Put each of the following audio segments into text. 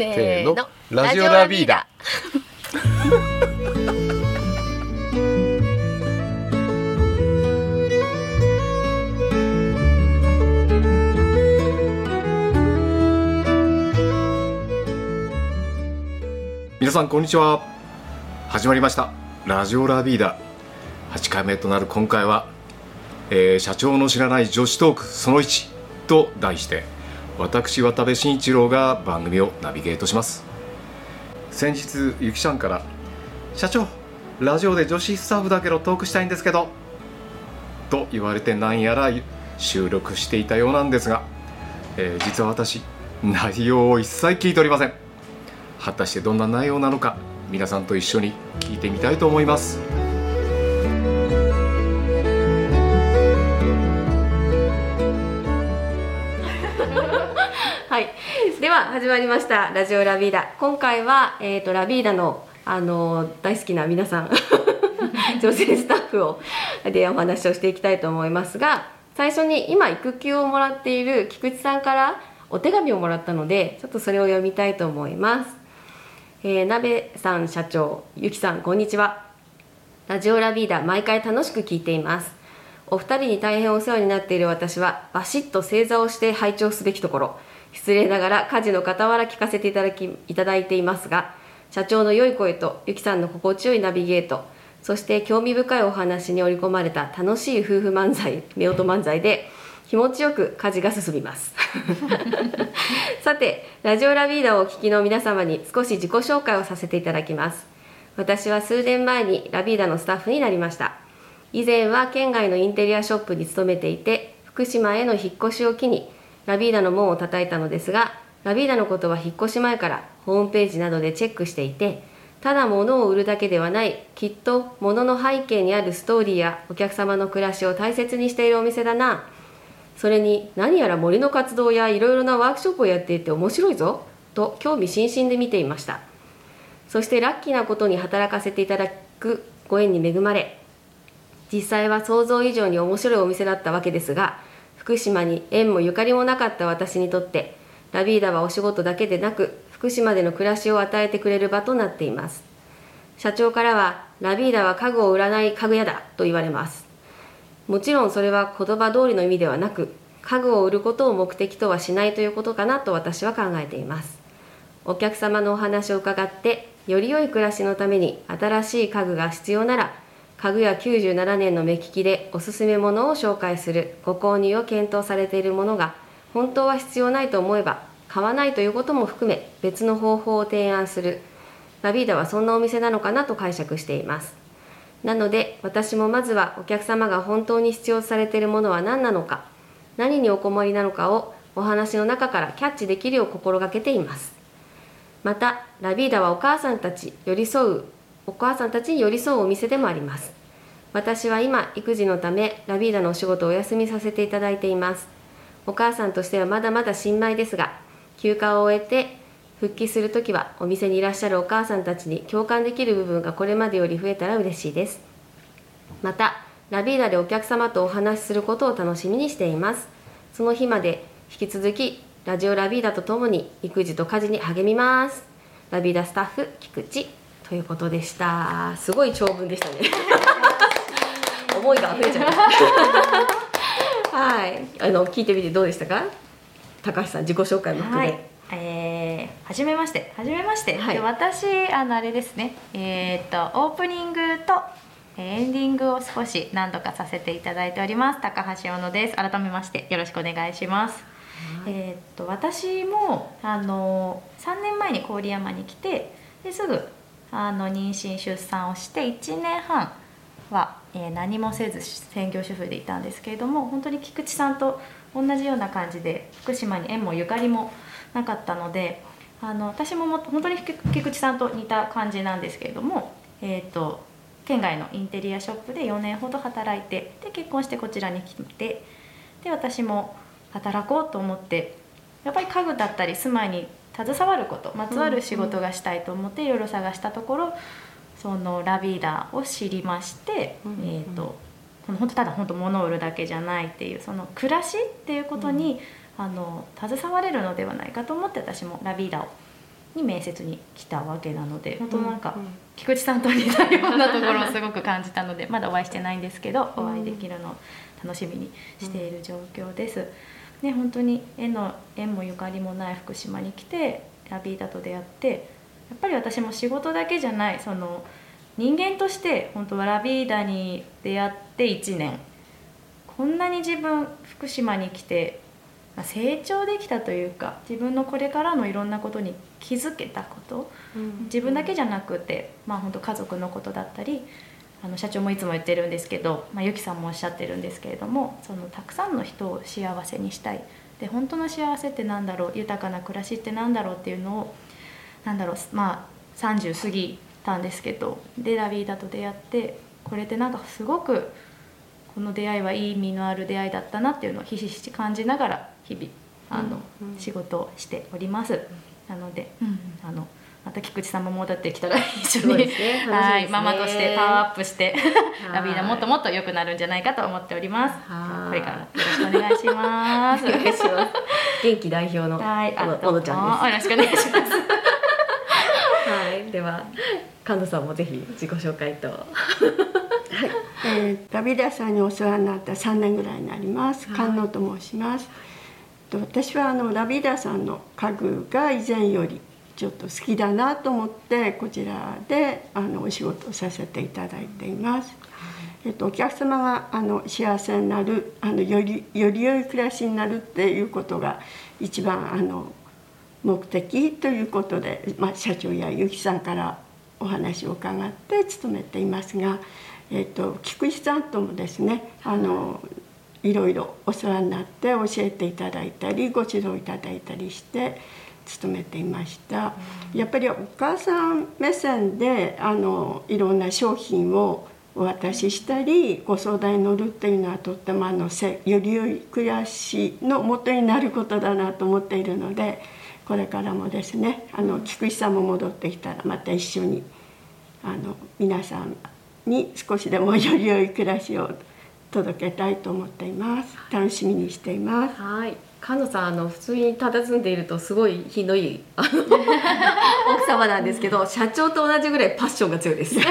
せーの。ラジオラビーダ皆さんこんにちは。始まりました。ラジオラビーダ8回目となる今回は、えー社長の知らない女子トークその1と題して私渡部慎一郎が番組をナビゲートします。先日ゆきちゃんから「社長ラジオで女子スタッフだけどトークしたいんですけど」と言われて何やら収録していたようなんですが、えー実は私内容を一切聞いておりません。果たしてどんな内容なのか皆さんと一緒に聞いてみたいと思います。では始まりましたラジオラビーダ。今回は、えー、とラビーダの、あのー大好きな皆さん 女性スタッフをでお話をしていきたいと思いますが最初に今育休をもらっている菊池さんからお手紙をもらったのでちょっとそれを読みたいと思います、えー、鍋さん社長ゆきさんこんにちは。ラジオラビーダ毎回楽しく聞いています。お二人に大変お世話になっている私はバシッと正座をして拝聴すべきところ。失礼ながら家事の傍ら聞かせていただきいただいていますが社長の良い声とゆきさんの心地よいナビゲートそして興味深いお話に織り込まれた楽しい夫婦漫才夫婦漫才で気持ちよく家事が進みます。さてラジオラビーダをお聞きの皆様に少し自己紹介をさせていただきます。私は数年前にラビーダのスタッフになりました。以前は県外のインテリアショップに勤めていて福島への引っ越しを機にラビーダの門を叩いたのですがラビーダのことは引っ越し前からホームページなどでチェックしていてただ物を売るだけではないきっと物の背景にあるストーリーやお客様の暮らしを大切にしているお店だな。それに何やら森の活動やいろいろなワークショップをやっていて面白いぞと興味津々で見ていました。そしてラッキーなことに働かせていただくご縁に恵まれ実際は想像以上に面白いお店だったわけですが福島に縁もゆかりもなかった私にとってラビーダはお仕事だけでなく福島での暮らしを与えてくれる場となっています。社長からはラビーダは家具を売らない家具屋だと言われます。もちろんそれは言葉通りの意味ではなく家具を売ることを目的とはしないということかなと私は考えています。お客様のお話を伺ってより良い暮らしのために新しい家具が必要なら家具屋97年の目利きでおすすめものを紹介する。ご購入を検討されているものが本当は必要ないと思えば買わないということも含め別の方法を提案する。ラビーダはそんなお店なのかなと解釈しています。なので私もまずはお客様が本当に必要とされているものは何なのか何にお困りなのかをお話の中からキャッチできるよう心がけています。またラビーダはお母さんたち寄り添うお母さんたちに寄り添うお店でもあります。私は今育児のためラビーダのお仕事をお休みさせていただいています。お母さんとしてはまだまだ新米ですが休暇を終えて復帰するときはお店にいらっしゃるお母さんたちに共感できる部分がこれまでより増えたら嬉しいです。またラビーダでお客様とお話しすることを楽しみにしています。その日まで引き続きラジオラビーダとともに育児と家事に励みます。ラビーダスタッフ菊池。ということでした。すごい長文でしたね。思いが溢れちゃった。はい。あの聞いてみてどうでしたか？高橋さん自己紹介も含め、はい、えー、はじめまして、はじめまして、はい。で私あのあれですね、えーっとオープニングとえーエンディングを少し何度かさせていただいております。高橋小野です。改めましてよろしくお願いします。えーっと私もあの3年前に郡山に来てですぐあの妊娠出産をして1年半は、えー何もせず専業主婦でいたんですけれども本当に菊池さんと同じような感じで福島に縁もゆかりもなかったのであの私ももっと本当に菊池さんと似た感じなんですけれども、えー、と県外のインテリアショップで4年ほど働いてで結婚してこちらに来てで私も働こうと思ってやっぱり家具だったり住まいに携わることまつわる仕事がしたいと思っていろいろ探したところ、そのラビーダを知りまして、うんうんえー、とこの本当ただ本当物を売るだけじゃないっていうその暮らしっていうことに、あの携われるのではないかと思って私もラビーダをに面接に来たわけなので本当なんか、菊池さんと似たようなところをすごく感じたのでまだお会いしてないんですけどお会いできるのを楽しみにしている状況です。ね、本当に縁の縁もゆかりもない福島に来てラビーダと出会ってやっぱり私も仕事だけじゃないその人間として本当はラビーダに出会って1年。こんなに自分福島に来てまあ成長できたというか自分のこれからのいろんなことに気づけたこと。自分だけじゃなくて、まあ、本当家族のことだったりあの社長もいつも言ってるんですけど、まあ、ゆきさんもおっしゃってるんですけれどもそのたくさんの人を幸せにしたい。で本当の幸せってなんだろう？豊かな暮らしってなんだろう？っていうのをなんだろう？まあ30過ぎたんですけどでラビーダと出会ってこれってなんかすごくこの出会いはいい意味のある出会いだったなっていうのをひしひし感じながら日々あの、うんうん。仕事をしております。なので、あのまた菊池さんも戻ってきたら一緒に、ね。はい。ママとしてパワーアップしてはい。ラビーダもっともっと良くなるんじゃないかと思っております。はい。これからもよろしくお願いします。お願いします元気代表のはい、小野小どうも野ちゃんです。よろしくお願いします。はい、では神田さんもぜひ自己紹介と。えーラビダさんにお世話になった3年ぐらいになります。はい。菅野と申します、と私はあのラビダさんの家具が以前よりちょっと好きだなと思ってこちらであのお仕事をさせていただいています、えっと、お客様があの幸せになるあのよりより良い暮らしになるっていうことが一番あの目的ということで、まあ、社長やゆきさんからお話を伺って勤めていますが、えっと菊池さんともですねあのいろいろお世話になって教えていただいたりご指導いただいたりして勤めていました。やっぱりお母さん目線であのいろんな商品をお渡ししたりご相談に乗るっていうのはとってもあのせより良い暮らしの元になることだなと思っているのでこれからもですねあの菊池さんも戻ってきたらまた一緒にあの皆さんに少しでもより良い暮らしを届けたいと思っています。楽しみにしています。はい。菅野さんあの普通に佇んでいるとすごい品のいい 奥様なんですけど社長と同じぐらいパッションが強いです。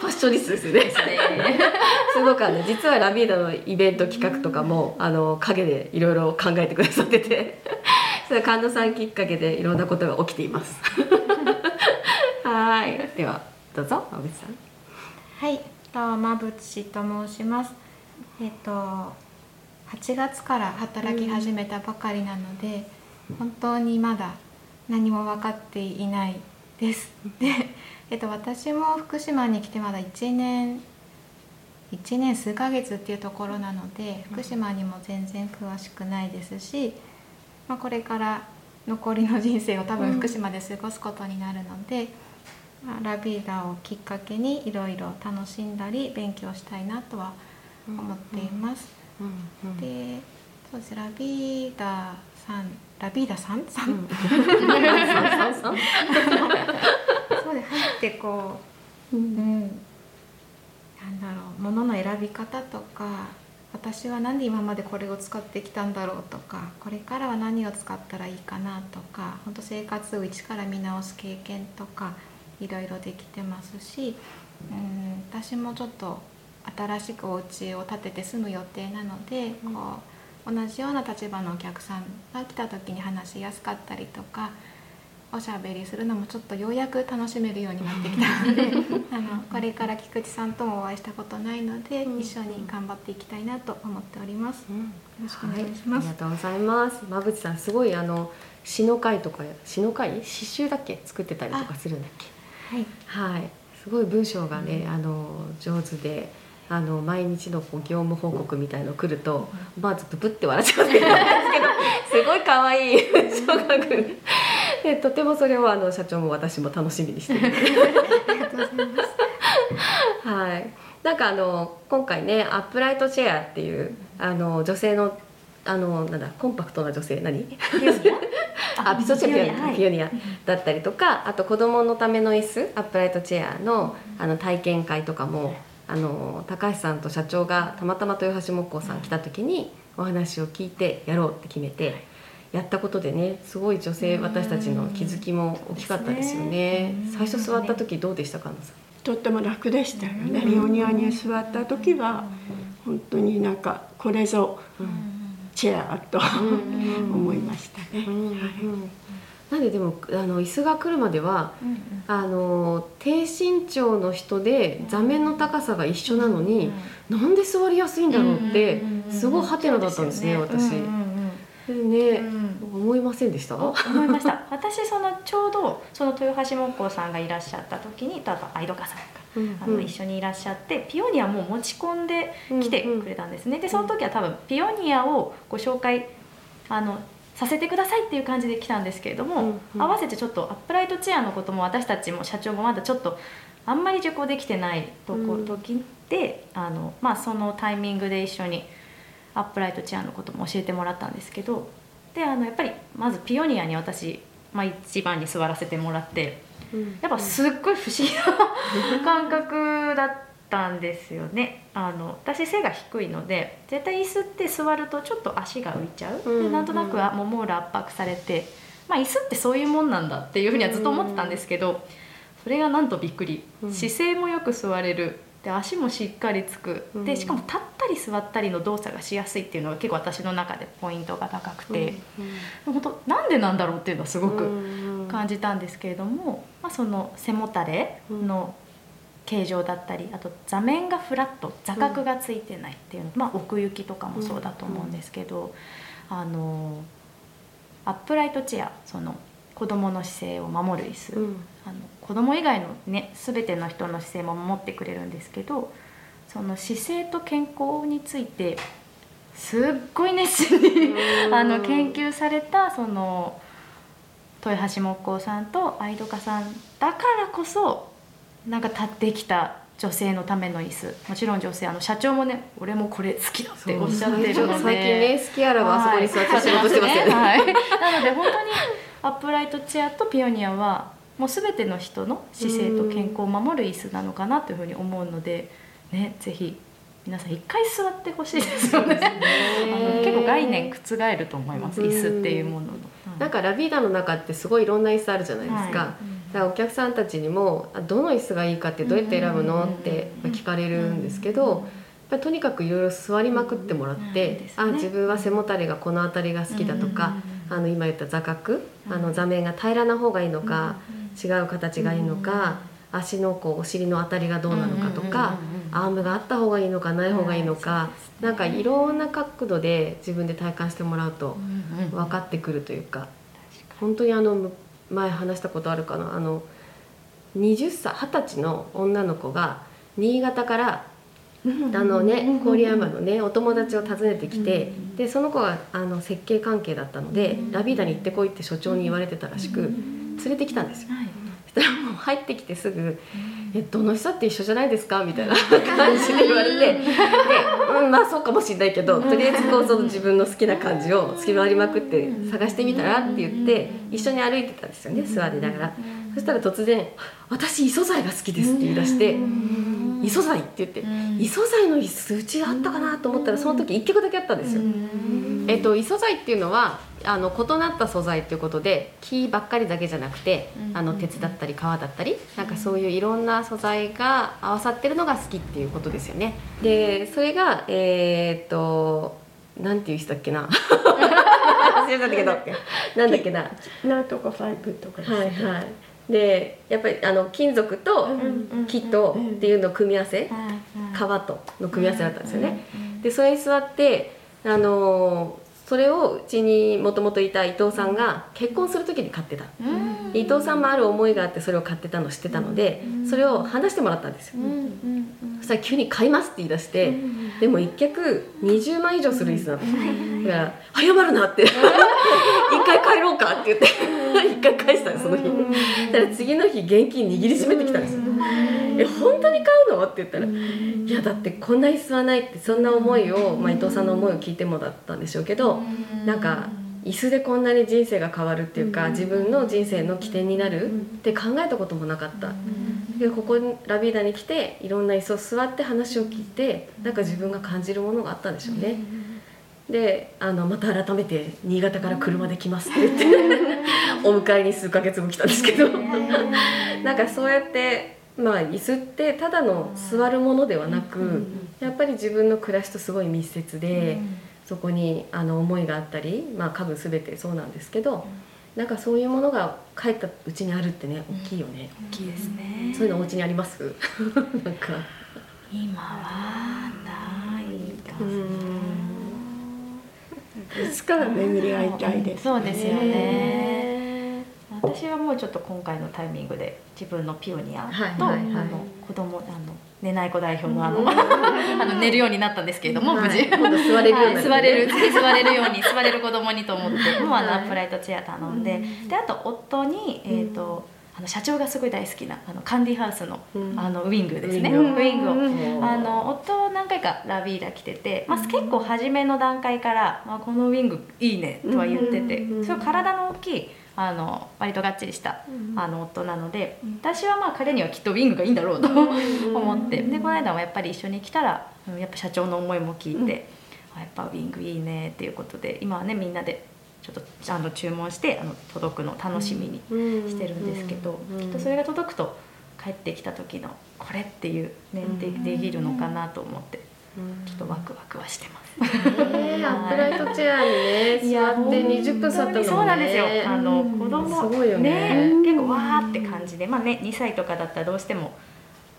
パッショニストですよね。すごくあの実はラビーダのイベント企画とかもあの陰でいろいろ考えてくださってて。それ神野さんきっかけでいろんなことが起きています。はい。ではどうぞ青口さん。はい、と馬淵と申します。えっと8月から働き始めたばかりなので、本当にまだ何も分かっていないです。で、えっと私も福島に来てまだ1年1年数ヶ月っていうところなので、福島にも全然詳しくないですし、まあこれから残りの人生を多分福島で過ごすことになるので。まあラビーダをきっかけにいろいろ楽しんだり勉強したいなとは思っています。でそうですラビーダさんラビーダさん？さん、そうで入ってこう、うん、なんだろう物の選び方とか私は何で今までこれを使ってきたんだろうとかこれからは何を使ったらいいかなとか本当生活を一から見直す。経験とかいろいろできてます。し、うん、私もちょっと新しくお家を建てて住む予定なので、こう同じような立場のお客さんが来た時に話しやすかったりとかおしゃべりするのもちょっとようやく楽しめるようになってきたので あのこれから菊池さんともお会いしたことないので、一緒に頑張っていきたいなと思っております。よろしくお願いします。ありがとうございます。馬淵さんすごいあの詩の会とか詩の会詩集だっけ作ってたりとかするんだっけ？はい、はい。すごい文章がね、あの上手で。あの毎日のこう業務報告みたいの来ると、まずブブって笑っちゃうんですけどすごい可愛い文章が来るでとてもそれをあの社長も私も楽しみにしてる。はい。なんかあの今回ねアップライトチェアっていうあの女性のあのなんだコンパクトな女性何？あピソチェア。ピオニア,、ピオニア。だったりとかあと子供のための椅子アップライトチェアのあの体験会とかもあの高橋さんと社長がたまたま豊橋木工さん来た時にお話を聞いてやろうって決めてやったことでねすごい女性私たちの気づきも大きかったですよね。ね。最初座った時どうでしたかさん？とっても楽でしたよね。ピオニアに座った時は本当になんかこれぞチェアと 思いましたね、はいなんででもあの椅子が来るまではあの低身長の人で座面の高さが一緒なのに、なんで座りやすいんだろうってすごいハテナだったんですね私。でね、思いませんでした？思いました。私そのちょうどその豊橋木工さんがいらっしゃった時にあと相戸香さんがうんあの一緒にいらっしゃってピオニアも持ち込んできてくれたんですね、でその時は多分ピオニアをご紹介あのさせてくださいっていう感じで来たんですけれども、うんうん合わせてちょっとアップライトチェアのことも私たちも社長もまだちょっとあんまり受講できてないとこ、うん時であの、まあ、そのタイミングで一緒にアップライトチェアのことも教えてもらったんですけどであのやっぱりまずピオニアに私、まあ、一番に座らせてもらって。やっぱすっごい不思議な 感覚だったんですよね。あの私背が低いので絶対椅子って座るとちょっと足が浮いちゃう、うんでなんとなくはもも裏圧迫されて、まあ、椅子ってそういうもんなんだっていうふうにはずっと思ってたんですけどそれがなんとびっくり、うん。姿勢もよく座れる。で足もしっかりつく。うん。でしかも立ったり座ったりの動作がしやすいっていうのが結構私の中でポイントが高くて、本当なんでなんだろうっていうのはすごく感じたんですけれども、まあ、その背もたれの形状だったりあと座面がフラット座角がついてないっていうの、まあ、奥行きとかもそうだと思うんですけど、あのアップライトチェアその子どもの姿勢を守る椅子、うん。あの子ども以外のね全ての人の姿勢も守ってくれるんですけどその姿勢と健康についてすっごい熱心に あの研究されたその豊橋木工さんと愛戸家さんだからこそなんか立ってきた女性のための椅子。もちろん女性あの社長もね俺もこれ好きだっておっしゃってるので。最近ね好きあらばあそこに座って仕事してますよ。ねはい。はい。なので本当にアップライトチェアとピオニアはもう全ての人の姿勢と健康を守る椅子なのかなというふうに思うのでねぜひ皆さん一回座ってほしいですよね。あの結構概念覆ると思います椅子っていうものの、なんかラビーダの中ってすごいいろんな椅子あるじゃないですか、はいお客さんたちにもあどの椅子がいいかってどうやって選ぶの？って聞かれるんですけどとにかくいろいろ座りまくってもらって、あ自分は背もたれがこの辺りが好きだとか、あの今言った座角、あの座面が平らな方がいいのか、違う形がいいのか、足のこうお尻のあたりがどうなのかとか、アームがあった方がいいのかない方がいいのか、なんかいろんな角度で自分で体感してもらうと分かってくるというか、本当にあのむ前話したことあるかな。あの20歳二十歳の女の子が新潟からあのね郡山のねお友達を訪ねてきてでその子があの設計関係だったのでラビーダに行ってこいって所長に言われてたらしく連れてきたんですよ。そしたらもう入ってきてすぐ「えどの人って一緒じゃないですか?」みたいな感じで言われて。で、うん、まあそうかもしれないけどとりあえずこうその自分の好きな感じを好き回りまくって探してみたらって言って一緒に歩いてたんですよね座りながら。そしたら突然「私磯材が好きです」って言い出して「磯材」って言って「磯材の椅子うちあったかな?」と思ったらその時1曲だけあったんですよ。えっと、異素材っていうのはあの異なった素材っていうことで木ばっかりだけじゃなくて、あの鉄だったり革だったりなんかそういういろんな素材が合わさってるのが好きっていうことですよね。でそれがえーっとなんていう人だっけな。忘れたんだけど。なんだっけな。なんとかファイブとか。ですねはいはい。でやっぱりあの金属と木とっていうのを組み合わせ。革との組み合わせだったんですよね。でそれに座ってあのーそれをうちにもともといた伊藤さんが結婚する時に買ってた、で伊藤さんもある思いがあってそれを買ってたの知ってたので、それを話してもらったんですよ、そしたら急に買いますって言い出して、でも一脚20万以上する椅子なの、だから謝るなって。一回帰ろうかって言って一回返したのその日。だから次の日現金握りしめてきたんですよ。え本当に買うの？って言ったら「いやだってこんな椅子はない」ってそんな思いを、まあ、伊藤さんの思いを聞いてもだったんでしょうけどなんか椅子でこんなに人生が変わるっていうか自分の人生の起点になるって考えたこともなかった。でここにラビーダに来ていろんな椅子を座って話を聞いてなんか自分が感じるものがあったんでしょうね。であのまた改めて新潟から車で来ますって言って お迎えに数ヶ月も来たんですけど。なんかそうやってまあ椅子ってただの座るものではなくやっぱり自分の暮らしとすごい密接でそこにあの思いがあったりまあ家具全てそうなんですけどなんかそういうものが帰ったうちにあるってね大きいよね、大きいですね。そういうのお家にあります？なんか。今はないかいつから巡り会いたいですそうですよね私はもうちょっと今回のタイミングで自分のピオニアと、はいはいはい。あの子供あの寝ない子代表のあの あの寝るようになったんですけれども、無事。座れるように座れる次座れるように座れる子供にと思ってもうあのアップライトチェア頼んで、であと夫に、えーとあの社長がすごい大好きなあのカンディハウスの,、うん。あのウィングですね、ウィング。ウィングを、うん。あの夫何回かラビーダ来てて、まあ、結構初めの段階から「まあ、このウィングいいね」とは言ってて、うん。すごい体の大きいあの割とがっちりした、あの夫なので私はまあ彼にはきっとウィングがいいんだろうと 思って。でこの間もやっぱり一緒に来たらうんやっぱ社長の思いも聞いて、あやっぱウィングいいねっていうことで今はねみんなでちょっとあの注文してあの届くのを楽しみにしてるんですけど、きっとそれが届くと帰ってきた時のこれっていうねでできるのかなと思ってちょっとワクワクはしてます。ねえアップライトチェアにね座って20分座ったね。そうなんですよ。あの子供すごいよね。結構わーって感じでまあね2歳とかだったらどうしても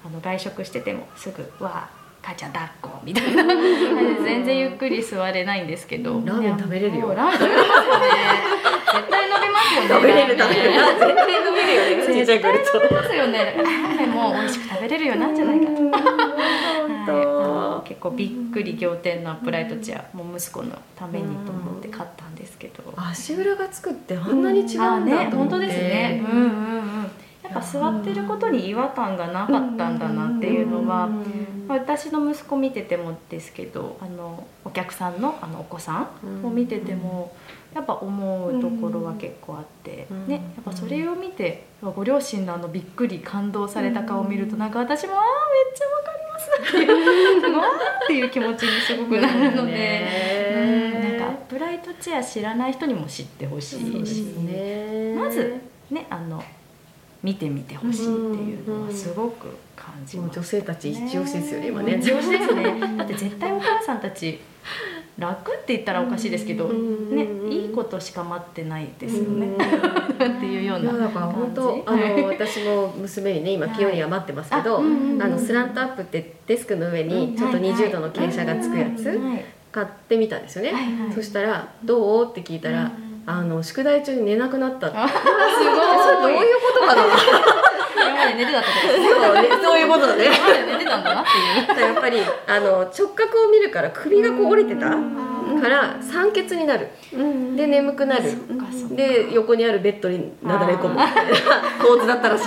あの外食しててもすぐ「わー母ちゃん抱っこ」みたいな。全然ゆっくり座れないんですけど。ラーメン食べれるよ。ラーメン食べれますよね。絶対伸びますよね。食べれる食べれる絶対伸びるよね。ちっちゃい子いると食べますよね。ラーメンも美味しく食べれるようになるんじゃないかと結構びっくり仰天のアップライトチェアもう息子のためにと思って買ったんですけど、足裏がつくってあんなに違あうんねだと思って本当ですね。うんうんうん。やっぱ座ってることに違和感がなかったんだなっていうのは、まあ私の息子見ててもですけどあのお客さんのあのお子さんを見てても、やっぱ思うところは結構あって、うん。ね、やっぱそれを見てご両親のあのびっくり感動された顔を見るとなんか私もああめっちゃわかります。ってい。うっていう気持ちにすごくなるので、ねうんなんかアップライトチェア知らない人にも知ってほしいし、ね。まずねあの見てみてほしいっていうのはすごく感じます、もう女性たち一押しですよね今ね。一押しですね。だって絶対お母さんたち楽って言ったらおかしいですけど、うん。ね、いいことしか待ってないですよね、うん。っていうようなだから本当あの私も娘にね今ピオニア待ってますけど、あのスラントアップってデスクの上にちょっと20度の傾斜がつくやつはい買ってみたんですよね、はいはい。そしたら「どう?」って聞いたら、あの宿題中に寝なくなったって。あす それどういうことかな？今まで寝てたってことそうね。そういうことだね。今まで寝てたんだなっていう。やっぱりあの直角を見るから首がこう折れてたから酸欠になる。で眠くなる。で横にあるベッドになだれ込む。みたいな構図だったらしい。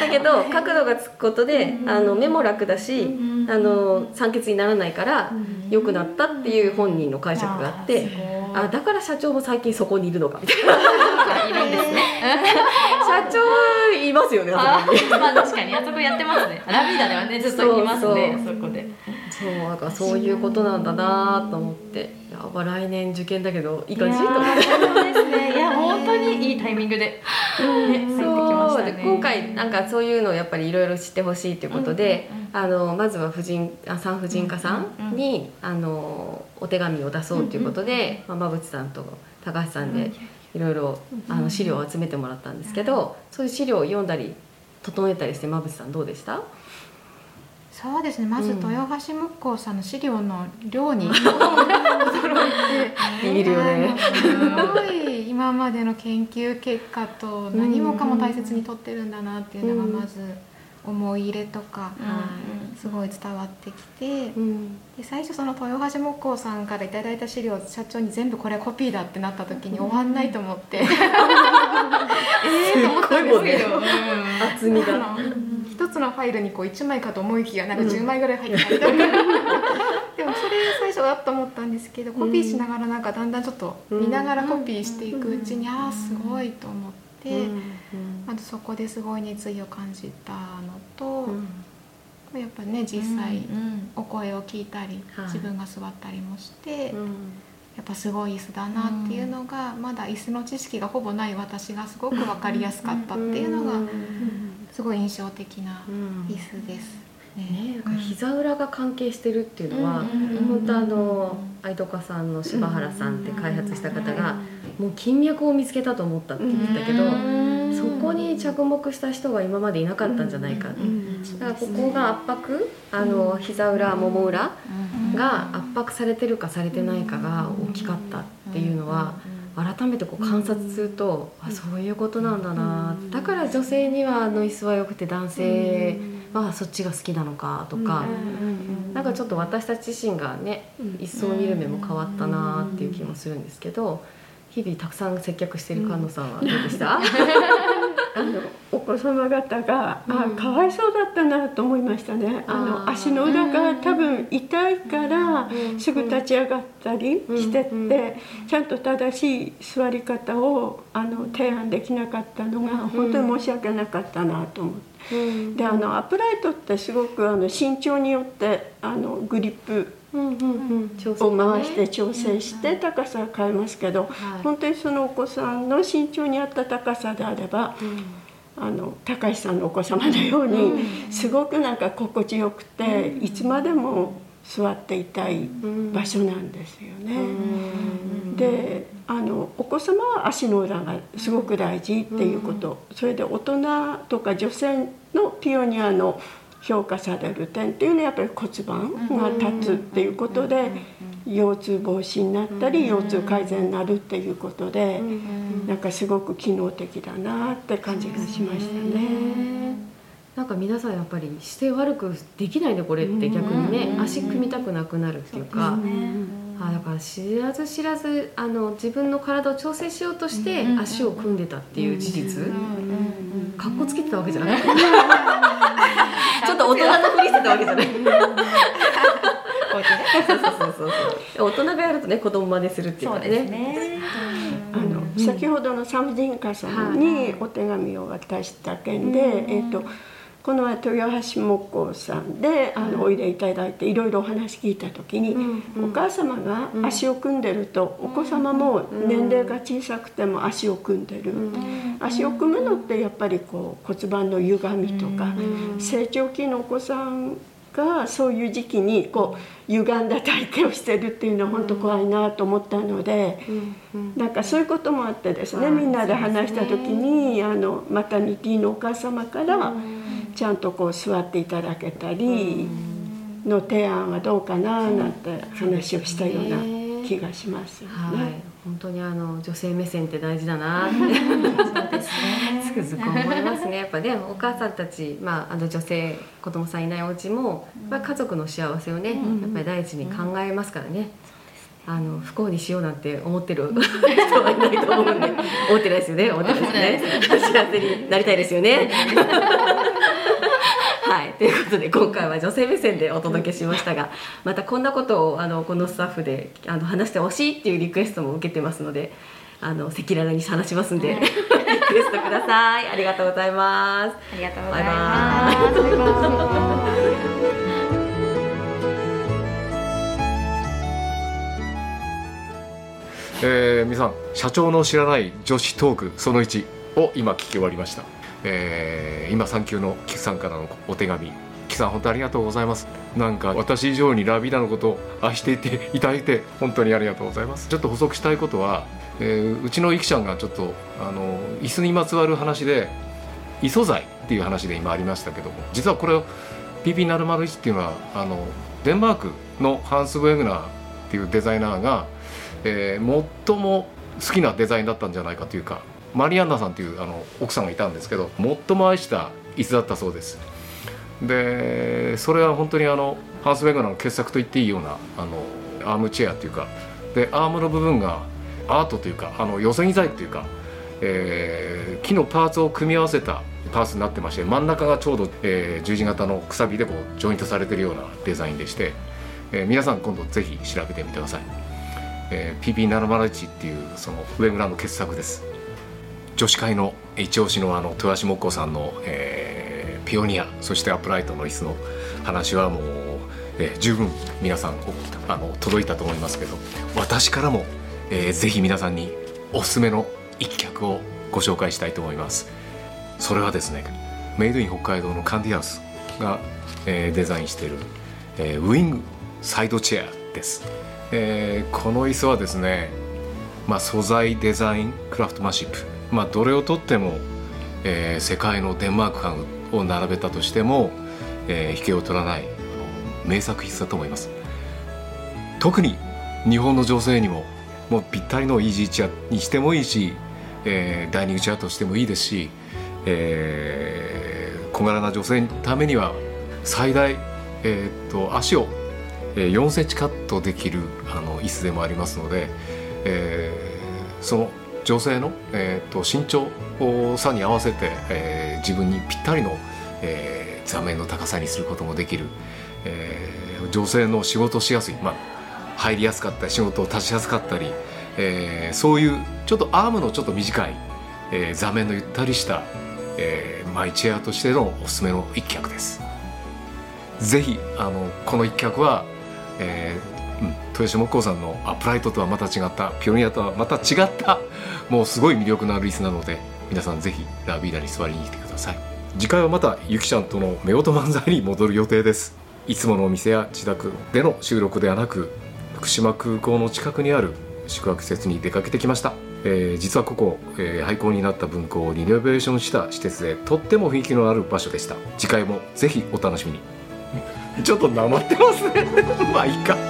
だけど角度がつくことであの目も楽だしあの酸欠にならないから良くなったっていう本人の解釈があってあだから社長も最近そこにいるのかみたいないますよねああそこに。まあ確かにあそこやってますね。ラビーダではねずっといますねそうそこで。そうなんかそういうことなんだなと思って。やば来年受験だけどいい感じ？と思って。そうですねいや本当にいいタイミングで、ねそう。で今回なんかそういうのをやっぱりいろいろ知ってほしいということで、あのまずは婦人あ産婦人科さんに、あのお手紙を出そうということで、まあ、馬淵さんと高橋さんでいろいろあの資料を集めてもらったんですけど、そういう資料を読んだり整えたりして馬淵さんどうでした？そうですね。まずうん。豊橋木工さんの資料の量に驚いてビビるよね。すごい今までの研究結果と何もかも大切にとってるんだなっていうのがまず思い入れとかすごい伝わってきてうん。で最初その豊橋木工さんからいただいた資料を社長に全部これコピーだってなった時に終わんないと思って。ええと思ったんですけど。厚みが。一つのファイルにこう1枚かと思いきやなんか10枚ぐらい入ってたりとか、でもそれ最初だと思ったんですけどコピーしながらなんかだんだんちょっと見ながらコピーしていくうちにああすごいと思ってまずそこですごい熱意を感じたのとやっぱね実際お声を聞いたりはい。自分が座ったりもしてやっぱすごい椅子だなっていうのが、まだ椅子の知識がほぼない私がすごく分かりやすかったっていうのがすごい印象的な椅子です。ね、なんか膝裏が関係してるっていうのは、本当あの愛とかさんの柴原さんって開発した方が、もう金脈を見つけたと思ったって言ってたけど、そこに着目した人が今までいなかったんじゃないか、だからここが圧迫あの膝裏もも裏が圧迫されてるかされてないかが大きかったっていうのは改めてこう観察すると、あそういうことなんだな、だから女性にはあの椅子は良くて男性はそっちが好きなのかとか、なんかちょっと私たち自身がね一層見る目も変わったなっていう気もするんですけど日々たくさん接客してる菅野さんはどうでした、あのお子様方が、あかわいそうだったなと思いましたね。あの足の裏が多分痛いからうん。すぐ立ち上がったりしてって、うん。ちゃんと正しい座り方をあの提案できなかったのが本当に申し訳なかったなと思って。うん。であのアップライトってすごくあの身長によってあのグリップを回して調整して高さを変えますけど、はい。本当にそのお子さんの身長に合った高さであれば、あの高橋さんのお子様のように、すごくなんか心地よくて、いつまでも座っていたい場所なんですよね。であのお子様は足の裏がすごく大事っていうこと、それで大人とか女性のピオニアの評価される点っていうのはやっぱり骨盤が立つっていうことで腰痛防止になったり腰痛改善になるっていうことでなんかすごく機能的だなって感じがしましたね。なんか皆さんやっぱり姿勢悪くできないねこれって逆にね。足組みたくなくなるっていうか。あだから知らず知らずあの自分の体を調整しようとして足を組んでたっていう事実。かっこつけてたわけじゃない ちょっと大人のふりしてたわけじゃない。そうそうそうそうそう大人がやるとね子供真似するっていうかそうですね。ね。あの先ほどのサムジンカさんにお手紙を渡した件で、えっとこの豊橋木工さんであのおいでいただいていろいろお話聞いた時に、お母様が足を組んでると、お子様も年齢が小さくても足を組んでる、足を組むのってやっぱりこう骨盤の歪みとか、成長期のお子さんがそういう時期にこう歪んだ体型をしてるっていうのは本当怖いなと思ったので、なんかそういうこともあってですね、みんなで話した時にあのマタニティのお母様からちゃんとこう座っていただけたりの提案はどうかななんて話をしたような気がしますよはい。ね。本当にあの女性目線って大事だな。ってつくづく思いますね。やっぱねお母さんたち、まあ、あの女性子供さんいないお家も、まあ、家族の幸せをね、やっぱり第一に考えますからね、あの不幸にしようなんて思ってる人はいないと思うんで。思ってないですよね。思ってないですね。幸せになりたいですよねはい、ということで今回は女性目線でお届けしましたがまたこんなことをあのこのスタッフであの話してほしいっていうリクエストも受けてますのであの赤裸々に話しますんで、リクエストください。ありがとうございます。ありがとうございバイバます。えー、皆さん社長の知らない女子トークその1を今聞き終わりました、えー今産休のキクさんからのお手紙。キクさん本当ありがとうございます。なんか私以上にラビダのことを愛していていただいて本当にありがとうございます。ちょっと補足したいことは、えーうちのイキちゃんがちょっとあの椅子にまつわる話で異素材っていう話で今ありましたけども実はこれ PP701 っていうのはあのデンマークのハンス・ウェグナーっていうデザイナーが、えー最も好きなデザインだったんじゃないかというかマリアンナさんっていうあの奥さんがいたんですけど最も愛した椅子だったそうです。でそれは本当にあのハンス・ウェグナの傑作と言っていいようなあのアームチェアっていうかでアームの部分がアートというかあの寄せ木材っていうかえー木のパーツを組み合わせたパーツになってまして真ん中がちょうど、えー十字型のくさびでこうジョイントされてるようなデザインでして、えー皆さん今度ぜひ調べてみてください、えー PP701 っていうその上村の傑作です。女子会の一押しのあの豊橋木工さんの、えーピオニアそしてアップライトの椅子の話はもう、えー十分皆さんあの届いたと思いますけど私からも、えーぜひ皆さんにおすすめの一脚をご紹介したいと思います。それはですねメイドイン北海道のカンディアウスが、えーデザインしている、えーウィングサイドチェアです、えーこの椅子はですね、まあ、素材デザインクラフトマンシップ、まあ、どれをとっても、えー世界のデンマーク館を並べたとしても、えー引けを取らない名作筆だと思います。特に日本の女性にももうぴったりのイージーチェアにしてもいいし、えーダイニングチェアとしてもいいですし、えー小柄な女性のためには最大、えーっと足を4センチカットできるあの椅子でもありますので、えーその女性の、えー、と身長差に合わせて、えー自分にぴったりの、えー座面の高さにすることもできる、えー女性の仕事しやすい、まあ、入りやすかったり仕事を立ちやすかったり、えーそういうちょっとアームのちょっと短い、えー座面のゆったりした、えーマイチェアとしてのおすすめの一脚です。ぜひあのこの一脚は、えー豊島木工さんのアプライトとはまた違ったピオニアとはまた違ったもうすごい魅力のある椅子なので皆さんぜひラビーダに座りに来てください。次回はまたゆきちゃんとの夫婦漫才に戻る予定です。いつものお店や自宅での収録ではなく福島空港の近くにある宿泊施設に出かけてきました、えー実はここ、えー廃校になった分校をリノベーションした施設でとっても雰囲気のある場所でした。次回もぜひお楽しみに。ちょっとなまってますね。まあいいか。